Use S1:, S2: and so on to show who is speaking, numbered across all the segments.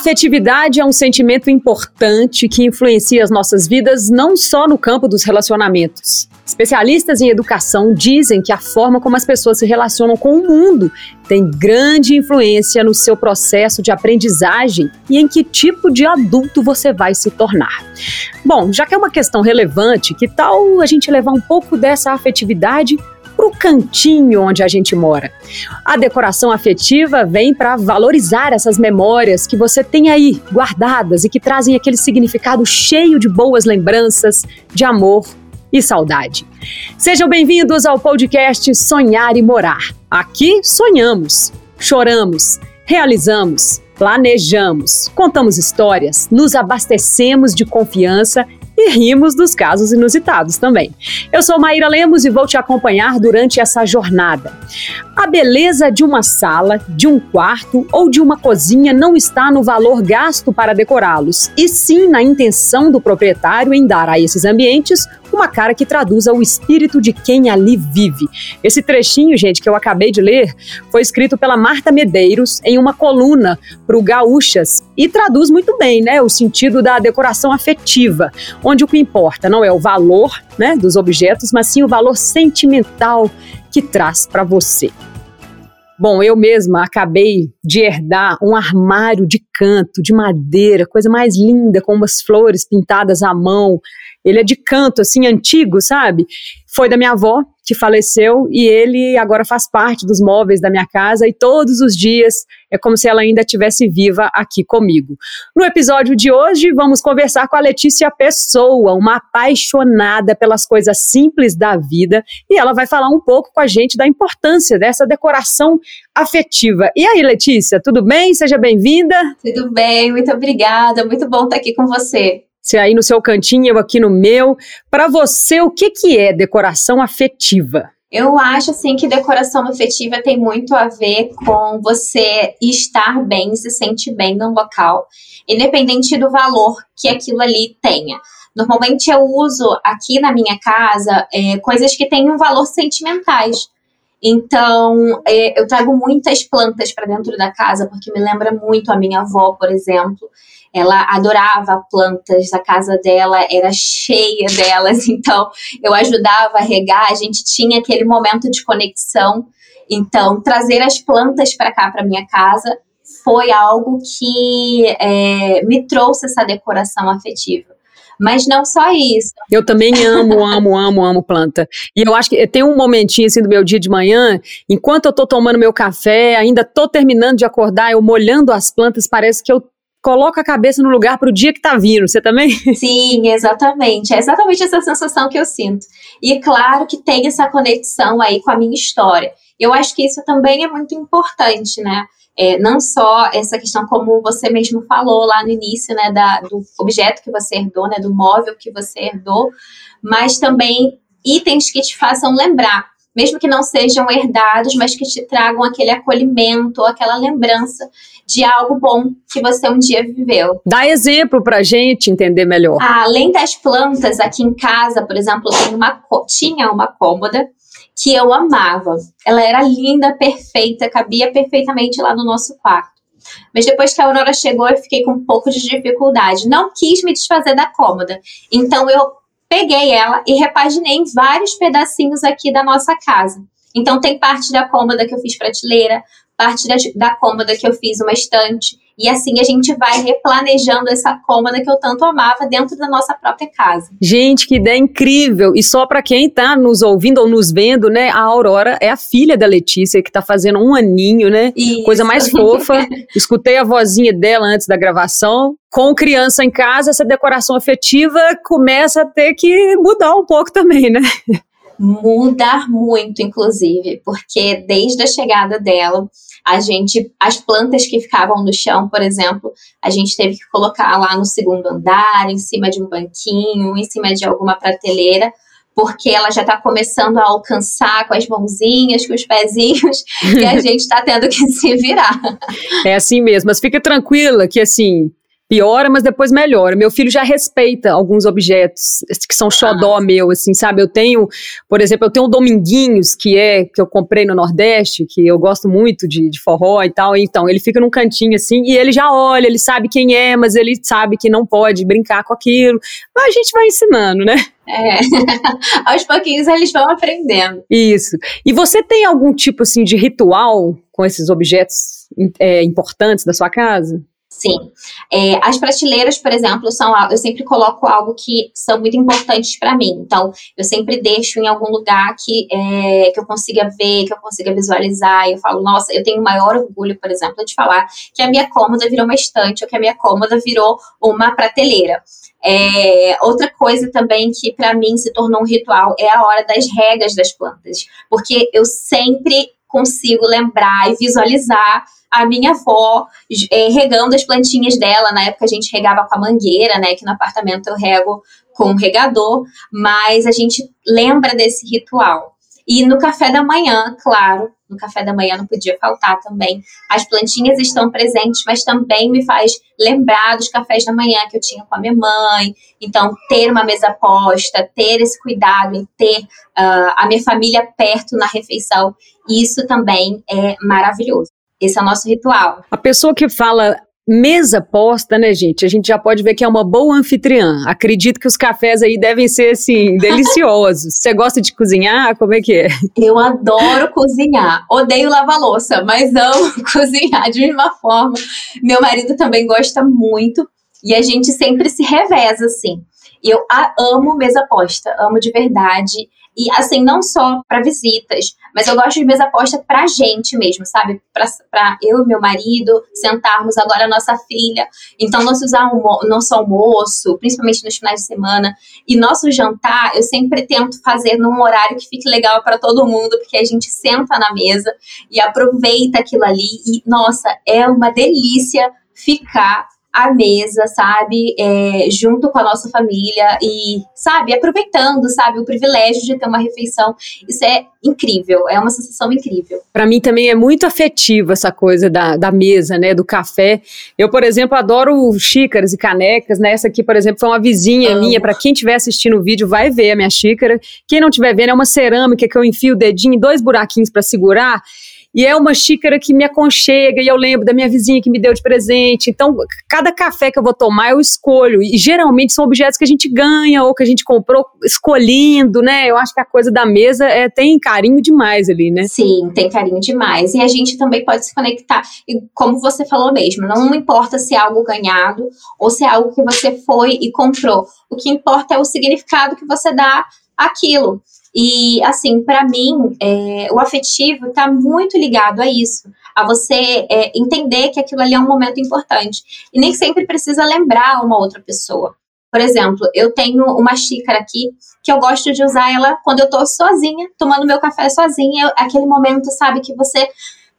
S1: Afetividade é um sentimento importante que influencia as nossas vidas não só no campo dos relacionamentos. Especialistas em educação dizem que a forma como as pessoas se relacionam com o mundo tem grande influência no seu processo de aprendizagem e em que tipo de adulto você vai se tornar. Bom, já que é uma questão relevante, que tal a gente levar um pouco dessa afetividade para o cantinho onde a gente mora. A decoração afetiva vem para valorizar essas memórias que você tem aí guardadas e que trazem aquele significado cheio de boas lembranças, de amor e saudade. Sejam bem-vindos ao podcast Sonhar e Morar. Aqui sonhamos, choramos, realizamos, planejamos, contamos histórias, nos abastecemos de confiança e rimos dos casos inusitados também. Eu sou Maíra Lemos e vou te acompanhar durante essa jornada. A beleza de uma sala, de um quarto ou de uma cozinha não está no valor gasto para decorá-los, e sim na intenção do proprietário em dar a esses ambientes uma cara que traduza o espírito de quem ali vive. Esse trechinho, gente, que eu acabei de ler, foi escrito pela Marta Medeiros em uma coluna para o Gaúchas e traduz muito bem, né, o sentido da decoração afetiva, onde o que importa não é o valor, né, dos objetos, mas sim o valor sentimental que traz para você. Bom, eu mesma acabei de herdar um armário de canto, de madeira, coisa mais linda, com umas flores pintadas à mão. Ele é de canto, assim, antigo, sabe? Foi da minha avó, que faleceu, e ele agora faz parte dos móveis da minha casa, e todos os dias é como se ela ainda estivesse viva aqui comigo. No episódio de hoje, vamos conversar com a Letícia Pessoa, uma apaixonada pelas coisas simples da vida, e ela vai falar um pouco com a gente da importância dessa decoração afetiva. E aí, Letícia, tudo bem? Seja bem-vinda.
S2: Tudo bem, muito obrigada. Muito bom estar aqui com você.
S1: Você aí no seu cantinho, eu aqui no meu. Para você, o que, que é decoração afetiva?
S2: Eu acho assim que decoração afetiva tem muito a ver com você estar bem, se sentir bem num local, independente do valor que aquilo ali tenha. Normalmente eu uso aqui na minha casa é, coisas que têm um valor sentimentais. Então, é, eu trago muitas plantas para dentro da casa, porque me lembra muito a minha avó, por exemplo. Ela adorava plantas, a casa dela era cheia delas, então eu ajudava a regar, a gente tinha aquele momento de conexão. Então, trazer as plantas para cá, para minha casa, foi algo que é, me trouxe essa decoração afetiva. Mas não só isso.
S1: Eu também amo, amo, amo, amo planta. E eu acho que tem um momentinho assim do meu dia de manhã, enquanto eu tô tomando meu café, ainda tô terminando de acordar, eu molhando as plantas, parece que eu coloca a cabeça no lugar para o dia que tá vindo. Você também?
S2: Sim, exatamente. É exatamente essa sensação que eu sinto. E claro que tem essa conexão aí com a minha história. Eu acho que isso também é muito importante, né? É, não só essa questão, como você mesmo falou lá no início, né, da, do objeto que você herdou, né, do móvel que você herdou, mas também itens que te façam lembrar mesmo que não sejam herdados, mas que te tragam aquele acolhimento, aquela lembrança de algo bom que você um dia viveu.
S1: Dá exemplo pra gente entender melhor.
S2: Além das plantas, aqui em casa, por exemplo, uma, tinha uma cômoda que eu amava. Ela era linda, perfeita, cabia perfeitamente lá no nosso quarto. Mas depois que a Aurora chegou, eu fiquei com um pouco de dificuldade. Não quis me desfazer da cômoda. Então eu peguei ela e repaginei em vários pedacinhos aqui da nossa casa. Então tem parte da cômoda que eu fiz prateleira, parte da, da cômoda que eu fiz uma estante. E assim a gente vai replanejando essa cômoda que eu tanto amava dentro da nossa própria casa.
S1: Gente, que ideia incrível! E só para quem está nos ouvindo ou nos vendo, né? A Aurora é a filha da Letícia, que está fazendo um aninho, né? Isso. Coisa mais fofa. Escutei a vozinha dela antes da gravação. Com criança em casa, essa decoração afetiva começa a ter que mudar um pouco também, né?
S2: Mudar muito, inclusive, porque desde a chegada dela, a gente, as plantas que ficavam no chão, por exemplo, a gente teve que colocar lá no segundo andar, em cima de um banquinho, em cima de alguma prateleira, porque ela já está começando a alcançar com as mãozinhas, com os pezinhos, e a gente está tendo que se virar.
S1: É assim mesmo, mas fica tranquila que assim, piora, mas depois melhora. Meu filho já respeita alguns objetos que são xodó ah. meu, assim, sabe? Eu tenho, por exemplo, eu tenho um Dominguinhos, que é, que eu comprei no Nordeste, que eu gosto muito de, de forró e tal, então ele fica num cantinho assim, e ele já olha, ele sabe quem é, mas ele sabe que não pode brincar com aquilo. Mas a gente vai ensinando, né?
S2: É. Aos pouquinhos eles vão aprendendo.
S1: Isso. E você tem algum tipo assim de ritual com esses objetos é, importantes da sua casa?
S2: Sim. É, as prateleiras, por exemplo, são eu sempre coloco algo que são muito importantes para mim. Então, eu sempre deixo em algum lugar que, é, que eu consiga ver, que eu consiga visualizar. Eu falo, nossa, eu tenho o maior orgulho, por exemplo, de falar que a minha cômoda virou uma estante ou que a minha cômoda virou uma prateleira. É, outra coisa também que para mim se tornou um ritual é a hora das regas das plantas, porque eu sempre consigo lembrar e visualizar a minha avó é, regando as plantinhas dela. Na época a gente regava com a mangueira, né? Que no apartamento eu rego com o regador, mas a gente lembra desse ritual. E no café da manhã, claro, no café da manhã não podia faltar também. As plantinhas estão presentes, mas também me faz lembrar dos cafés da manhã que eu tinha com a minha mãe. Então, ter uma mesa posta, ter esse cuidado em ter uh, a minha família perto na refeição, isso também é maravilhoso. Esse é o nosso ritual.
S1: A pessoa que fala mesa posta, né, gente? A gente já pode ver que é uma boa anfitriã. Acredito que os cafés aí devem ser, assim, deliciosos. Você gosta de cozinhar? Como é que é?
S2: Eu adoro cozinhar. Odeio lavar louça, mas amo cozinhar de uma forma. Meu marido também gosta muito. E a gente sempre se reveza, assim. E eu amo mesa posta, amo de verdade. E assim, não só para visitas, mas eu gosto de mesa posta pra gente mesmo, sabe? Pra, pra eu e meu marido sentarmos agora a nossa filha. Então, almo nosso almoço, principalmente nos finais de semana, e nosso jantar, eu sempre tento fazer num horário que fique legal para todo mundo, porque a gente senta na mesa e aproveita aquilo ali. E, nossa, é uma delícia ficar à mesa, sabe? É, junto com a nossa família e, sabe, aproveitando, sabe, o privilégio de ter uma refeição. Isso é incrível, é uma sensação incrível.
S1: Para mim também é muito afetivo essa coisa da, da mesa, né, do café. Eu, por exemplo, adoro xícaras e canecas, né? Essa aqui, por exemplo, foi uma vizinha Amo. minha. Para quem estiver assistindo o vídeo, vai ver a minha xícara. Quem não estiver vendo, é uma cerâmica que eu enfio o dedinho em dois buraquinhos para segurar. E é uma xícara que me aconchega e eu lembro da minha vizinha que me deu de presente. Então, cada café que eu vou tomar, eu escolho. E geralmente são objetos que a gente ganha ou que a gente comprou escolhendo, né? Eu acho que a coisa da mesa é, tem carinho demais ali, né?
S2: Sim, tem carinho demais. E a gente também pode se conectar. E como você falou mesmo, não importa se é algo ganhado ou se é algo que você foi e comprou. O que importa é o significado que você dá àquilo. E, assim, para mim, é, o afetivo está muito ligado a isso, a você é, entender que aquilo ali é um momento importante. E nem sempre precisa lembrar uma outra pessoa. Por exemplo, eu tenho uma xícara aqui que eu gosto de usar ela quando eu estou sozinha, tomando meu café sozinha. Aquele momento, sabe, que você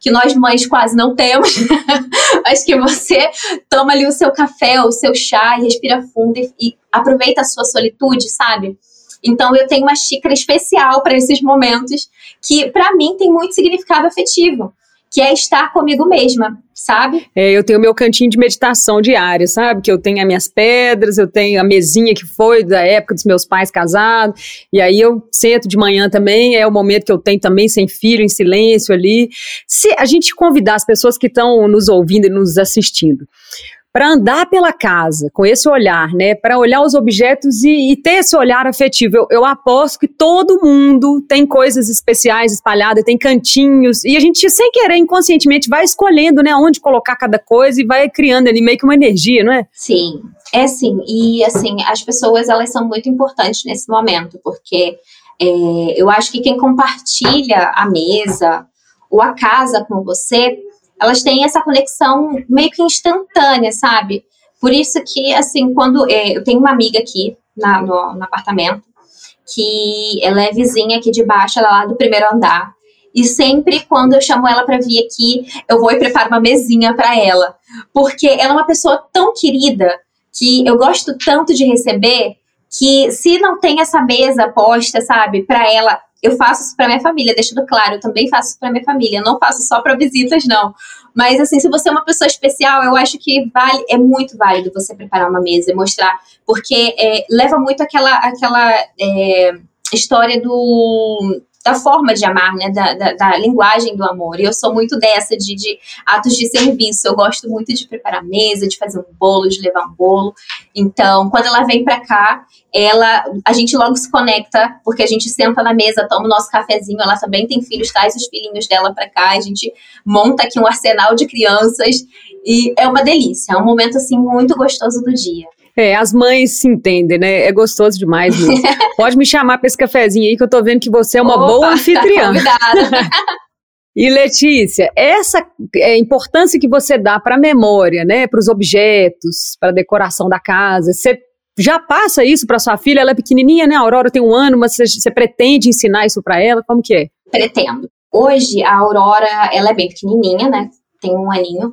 S2: que nós mães quase não temos, mas que você toma ali o seu café o seu chá e respira fundo e, e aproveita a sua solitude, sabe? Então eu tenho uma xícara especial para esses momentos que para mim tem muito significado afetivo que é estar comigo mesma, sabe?
S1: É, eu tenho meu cantinho de meditação diária, sabe? Que eu tenho as minhas pedras, eu tenho a mesinha que foi da época dos meus pais casados, e aí eu sento de manhã também, é o momento que eu tenho também sem filho, em silêncio ali. Se a gente convidar as pessoas que estão nos ouvindo e nos assistindo, para andar pela casa com esse olhar, né, para olhar os objetos e, e, ter esse olhar afetivo. Eu, eu, aposto que todo mundo tem coisas especiais espalhadas, tem cantinhos e a gente sem querer inconscientemente vai escolhendo, né, onde colocar cada coisa e vai criando ali meio que uma energia, não é?
S2: Sim, é sim. E assim as pessoas elas são muito importantes nesse momento porque é, eu acho que quem compartilha a mesa ou a casa com você elas têm essa conexão meio que instantânea, sabe? Por isso que, assim, quando é, eu tenho uma amiga aqui na, no, no, apartamento, que ela é vizinha aqui de baixo, ela é lá do primeiro andar. E sempre quando eu chamo ela para vir aqui, eu vou e preparo uma mesinha para ela. Porque ela é uma pessoa tão querida que eu gosto tanto de receber que se não tem essa mesa posta, sabe, para ela, eu faço isso para minha família, deixando claro, eu também faço isso para minha família, não faço só para visitas não. Mas assim, se você é uma pessoa especial, eu acho que vale, é muito válido você preparar uma mesa e mostrar, porque é, leva muito aquela aquela é, história do da forma de amar, né? Da, da, da, linguagem do amor. E eu sou muito dessa, de, de atos de serviço. Eu gosto muito de preparar mesa, de fazer um bolo, de levar um bolo. Então, quando ela vem pra cá, ela, a gente logo se conecta, porque a gente senta na mesa, toma o nosso cafezinho. Ela também tem filhos, traz os filhinhos dela pra cá. A gente monta aqui um arsenal de crianças. E é uma delícia, é um momento assim muito gostoso do dia.
S1: É, as mães se entendem, né? É gostoso demais mesmo. Pode me chamar para esse cafezinho aí que eu tô vendo que você é uma Opa, boa anfitriã. Tá e Letícia, essa é, importância que você dá para a memória, né, para os objetos, para a decoração da casa, você já passa isso para sua filha? Ela é pequenininha, né? A Aurora tem um ano, mas você, você pretende ensinar isso para ela? Como que é?
S2: Pretendo. Hoje a Aurora, ela é bem pequenininha, né? Tem um aninho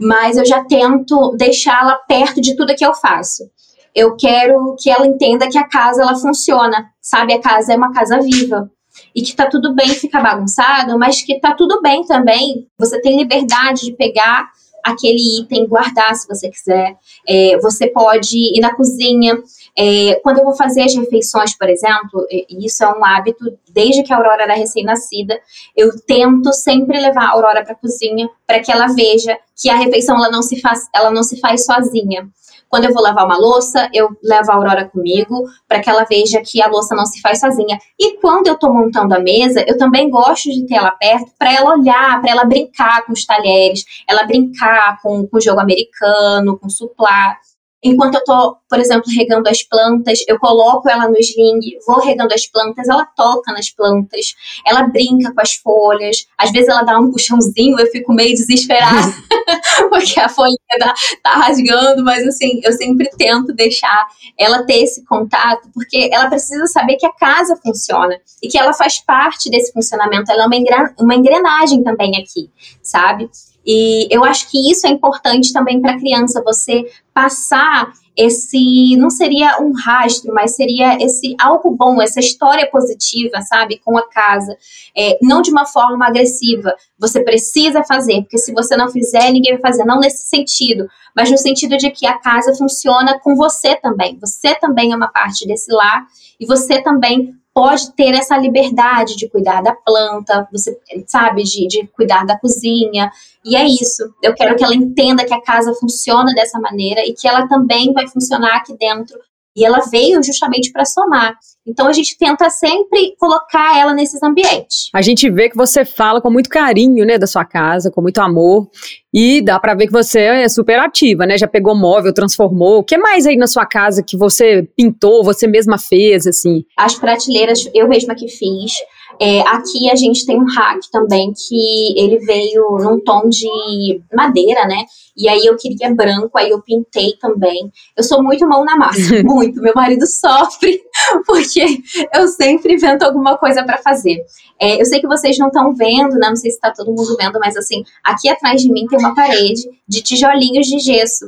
S2: mas eu já tento deixá-la perto de tudo que eu faço. Eu quero que ela entenda que a casa ela funciona, sabe? A casa é uma casa viva e que tá tudo bem ficar bagunçado, mas que tá tudo bem também. Você tem liberdade de pegar aquele item, guardar se você quiser. É, você pode ir na cozinha. É, quando eu vou fazer as refeições, por exemplo, e isso é um hábito desde que a Aurora era recém-nascida, eu tento sempre levar a Aurora para a cozinha para que ela veja que a refeição ela não se faz, ela não se faz sozinha. Quando eu vou lavar uma louça, eu levo a Aurora comigo para que ela veja que a louça não se faz sozinha. E quando eu estou montando a mesa, eu também gosto de ter ela perto para ela olhar, para ela brincar com os talheres, ela brincar com, o jogo americano, com suplá. Enquanto eu tô, por exemplo, regando as plantas, eu coloco ela no sling, vou regando as plantas, ela toca nas plantas, ela brinca com as folhas, às vezes ela dá um puxãozinho, eu fico meio desesperada, porque a folha tá, tá rasgando, mas assim, eu sempre tento deixar ela ter esse contato, porque ela precisa saber que a casa funciona e que ela faz parte desse funcionamento, ela é uma engrenagem também aqui, sabe? E eu acho que isso é importante também para a criança, você passar esse não seria um rastro, mas seria esse algo bom, essa história positiva, sabe, com a casa, é, não de uma forma agressiva. Você precisa fazer, porque se você não fizer, ninguém vai fazer. Não nesse sentido, mas no sentido de que a casa funciona com você também. Você também é uma parte desse lar e você também pode ter essa liberdade de cuidar da planta, você sabe, de, de cuidar da cozinha. E é isso. Eu quero que ela entenda que a casa funciona dessa maneira e que ela também vai funcionar aqui dentro e ela veio justamente para somar. Então a gente tenta sempre colocar ela nesses ambientes.
S1: A gente vê que você fala com muito carinho, né, da sua casa, com muito amor. E dá para ver que você é super ativa, né? Já pegou móvel, transformou. O que mais aí na sua casa que você pintou, você mesma fez, assim?
S2: As prateleiras eu mesma que fiz. É, aqui a gente tem um rack também que ele veio num tom de madeira, né? E aí eu queria branco, aí eu pintei também. Eu sou muito mão na massa, muito. Meu marido sofre porque eu sempre invento alguma coisa para fazer. É, eu sei que vocês não estão vendo, né? Não sei se tá todo mundo vendo, mas assim, aqui atrás de mim tem uma parede de tijolinhos de gesso.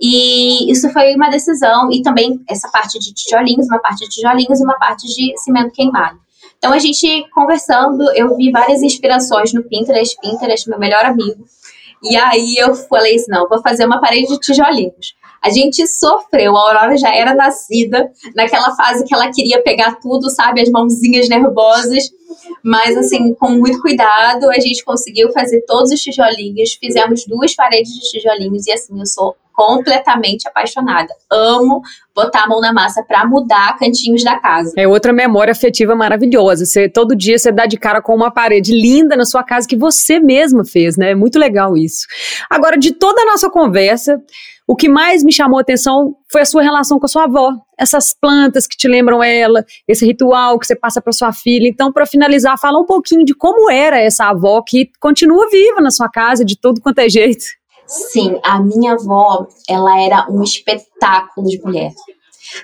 S2: E isso foi uma decisão, e também essa parte de tijolinhos, uma parte de tijolinhos e uma parte de cimento queimado. Então a gente conversando, eu vi várias inspirações no Pinterest, Pinterest, meu melhor amigo. E aí eu falei assim, não, vou fazer uma parede de tijolinhos. A gente sofreu, a Aurora já era nascida naquela fase que ela queria pegar tudo, sabe, as mãozinhas nervosas, mas assim, com muito cuidado, a gente conseguiu fazer todos os tijolinhos, fizemos duas paredes de tijolinhos e assim, eu sou completamente apaixonada. Amo botar a mão na massa para mudar cantinhos da casa.
S1: É outra memória afetiva maravilhosa. Você todo dia você dá de cara com uma parede linda na sua casa que você mesma fez, né? É muito legal isso. Agora, de toda a nossa conversa, o que mais me chamou a atenção foi a sua relação com a sua avó. Essas plantas que te lembram ela, esse ritual que você passa para sua filha. Então, para finalizar, fala um pouquinho de como era essa avó que continua viva na sua casa de todo quanto é jeito.
S2: Sim, a minha avó, ela era um espetáculo de mulher.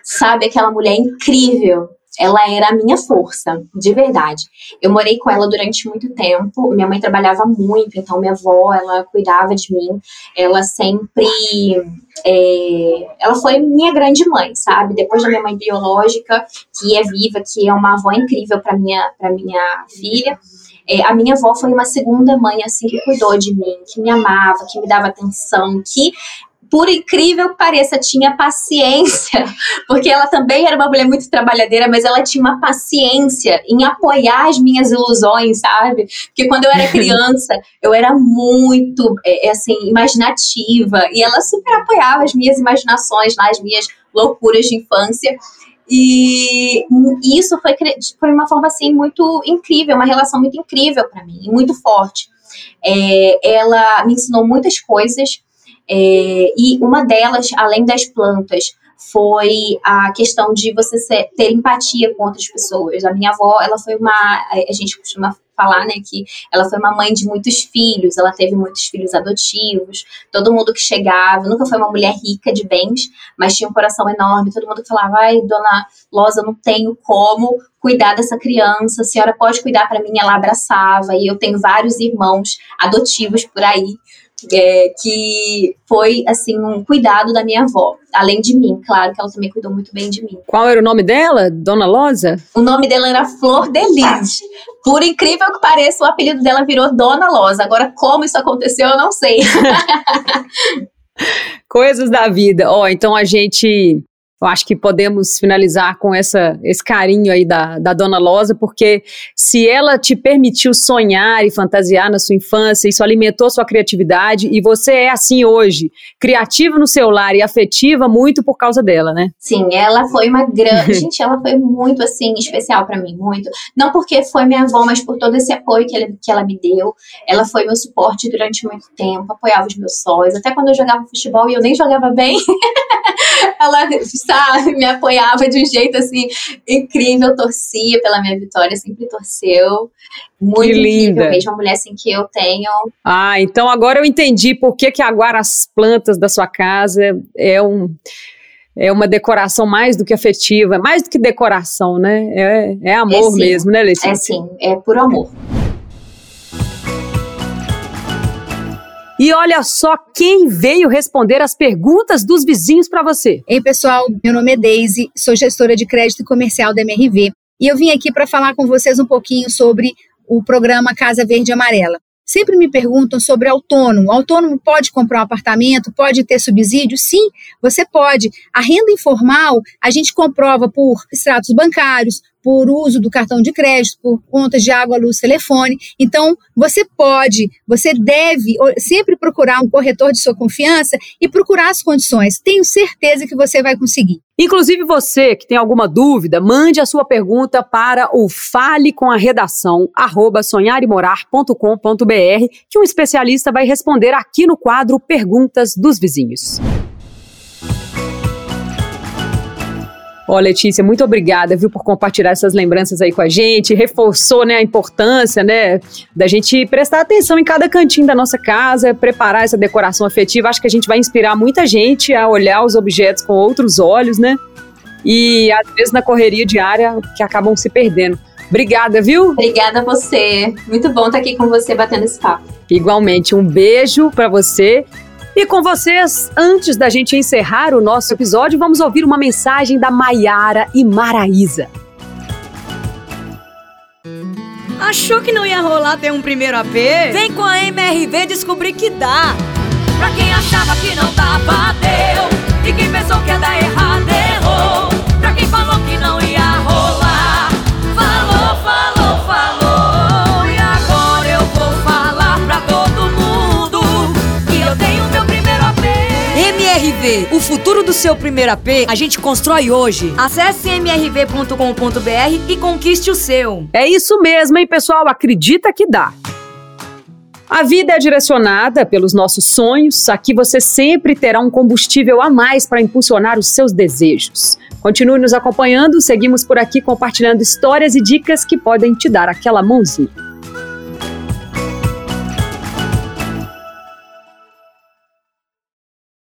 S2: Sabe, aquela mulher incrível. Ela era a minha força, de verdade. Eu morei com ela durante muito tempo. Minha mãe trabalhava muito, então minha avó, ela cuidava de mim. Ela sempre. É, ela foi minha grande mãe, sabe? Depois da minha mãe biológica, que é viva, que é uma avó incrível para minha, pra minha filha. É, a minha avó foi uma segunda mãe, assim, que cuidou de mim, que me amava, que me dava atenção, que por incrível que pareça, tinha paciência, porque ela também era uma mulher muito trabalhadeira, mas ela tinha uma paciência em apoiar as minhas ilusões, sabe? Porque quando eu era criança, eu era muito, é, é assim, imaginativa, e ela super apoiava as minhas imaginações, as minhas loucuras de infância. E isso foi, foi uma forma assim muito incrível, uma relação muito incrível para mim, muito forte. É, ela me ensinou muitas coisas, é, e uma delas, além das plantas, foi a questão de você ser, ter empatia com outras pessoas. A minha avó, ela foi uma, a gente costuma falar, né, que ela foi uma mãe de muitos filhos, ela teve muitos filhos adotivos, todo mundo que chegava, nunca foi uma mulher rica de bens, mas tinha um coração enorme, todo mundo falava, ai, dona Loza, eu não tenho como cuidar dessa criança, a senhora pode cuidar para mim, ela abraçava, e eu tenho vários irmãos adotivos por aí, é, que foi assim um cuidado da minha avó, além de mim, claro que ela também cuidou muito bem de mim.
S1: Qual era o nome dela, Dona Loza?
S2: O nome dela era Flor Delis. Por incrível que pareça, o apelido dela virou Dona Loza. Agora, como isso aconteceu, eu não sei.
S1: Coisas da vida. Ó, oh, então a gente eu acho que podemos finalizar com essa, esse carinho aí da, da dona Loza, porque se ela te permitiu sonhar e fantasiar na sua infância, isso alimentou sua criatividade e você é assim hoje, criativa no seu lar e afetiva muito por causa dela, né?
S2: Sim, ela foi uma grande. Gente, ela foi muito assim, especial para mim, muito. Não porque foi minha avó, mas por todo esse apoio que ela, que ela me deu. Ela foi meu suporte durante muito tempo, apoiava os meus sonhos, até quando eu jogava futebol e eu nem jogava bem. ela sabe, me apoiava de um jeito assim incrível, torcia pela minha vitória, sempre torceu. Muito que linda. incrível, mesmo uma mulher assim que eu tenho.
S1: Ah, então agora eu entendi por que que agora as plantas da sua casa é um é uma decoração mais do que afetiva, mais do que decoração, né? É, é amor é mesmo, né, Letícia?
S2: É sim, é por amor.
S1: E olha só quem veio responder as perguntas dos vizinhos para você.
S3: Ei, pessoal, meu nome é Daisy, sou gestora de crédito comercial da MRV e eu vim aqui para falar com vocês um pouquinho sobre o programa Casa Verde Amarela. Sempre me perguntam sobre autônomo. O autônomo pode comprar um apartamento? Pode ter subsídio? Sim, você pode. A renda informal a gente comprova por extratos bancários, por uso do cartão de crédito, por contas de água, luz, telefone. Então, você pode, você deve sempre procurar um corretor de sua confiança e procurar as condições. Tenho certeza que você vai conseguir.
S1: Inclusive você que tem alguma dúvida, mande a sua pergunta para o fale com a redação arroba sonharemorar.com.br que um especialista vai responder aqui no quadro Perguntas dos Vizinhos. Ó, oh, Letícia, muito obrigada, viu, por compartilhar essas lembranças aí com a gente. Reforçou, né, a importância, né, da gente prestar atenção em cada cantinho da nossa casa, preparar essa decoração afetiva. Acho que a gente vai inspirar muita gente a olhar os objetos com outros olhos, né? E às vezes na correria diária que acabam se perdendo. Obrigada, viu?
S2: Obrigada a você. Muito bom estar aqui com você batendo esse papo.
S1: Igualmente, um beijo para você e com vocês, antes da gente encerrar o nosso episódio, vamos ouvir uma mensagem da Maiara e Maraísa.
S4: Achou que não ia rolar ter um primeiro AP? Vem com a MRV descobrir que dá. Pra quem achava que não dava, deu. E quem pensou que ia dar errado, errou. Pra quem falou que não ia seu primeiro AP, a gente constrói hoje. Acesse mrv.com.br e conquiste o seu.
S1: É isso mesmo, hein, pessoal? Acredita que dá. A vida é direcionada pelos nossos sonhos. Aqui você sempre terá um combustível a mais para impulsionar os seus desejos. Continue nos acompanhando, seguimos por aqui compartilhando histórias e dicas que podem te dar aquela mãozinha.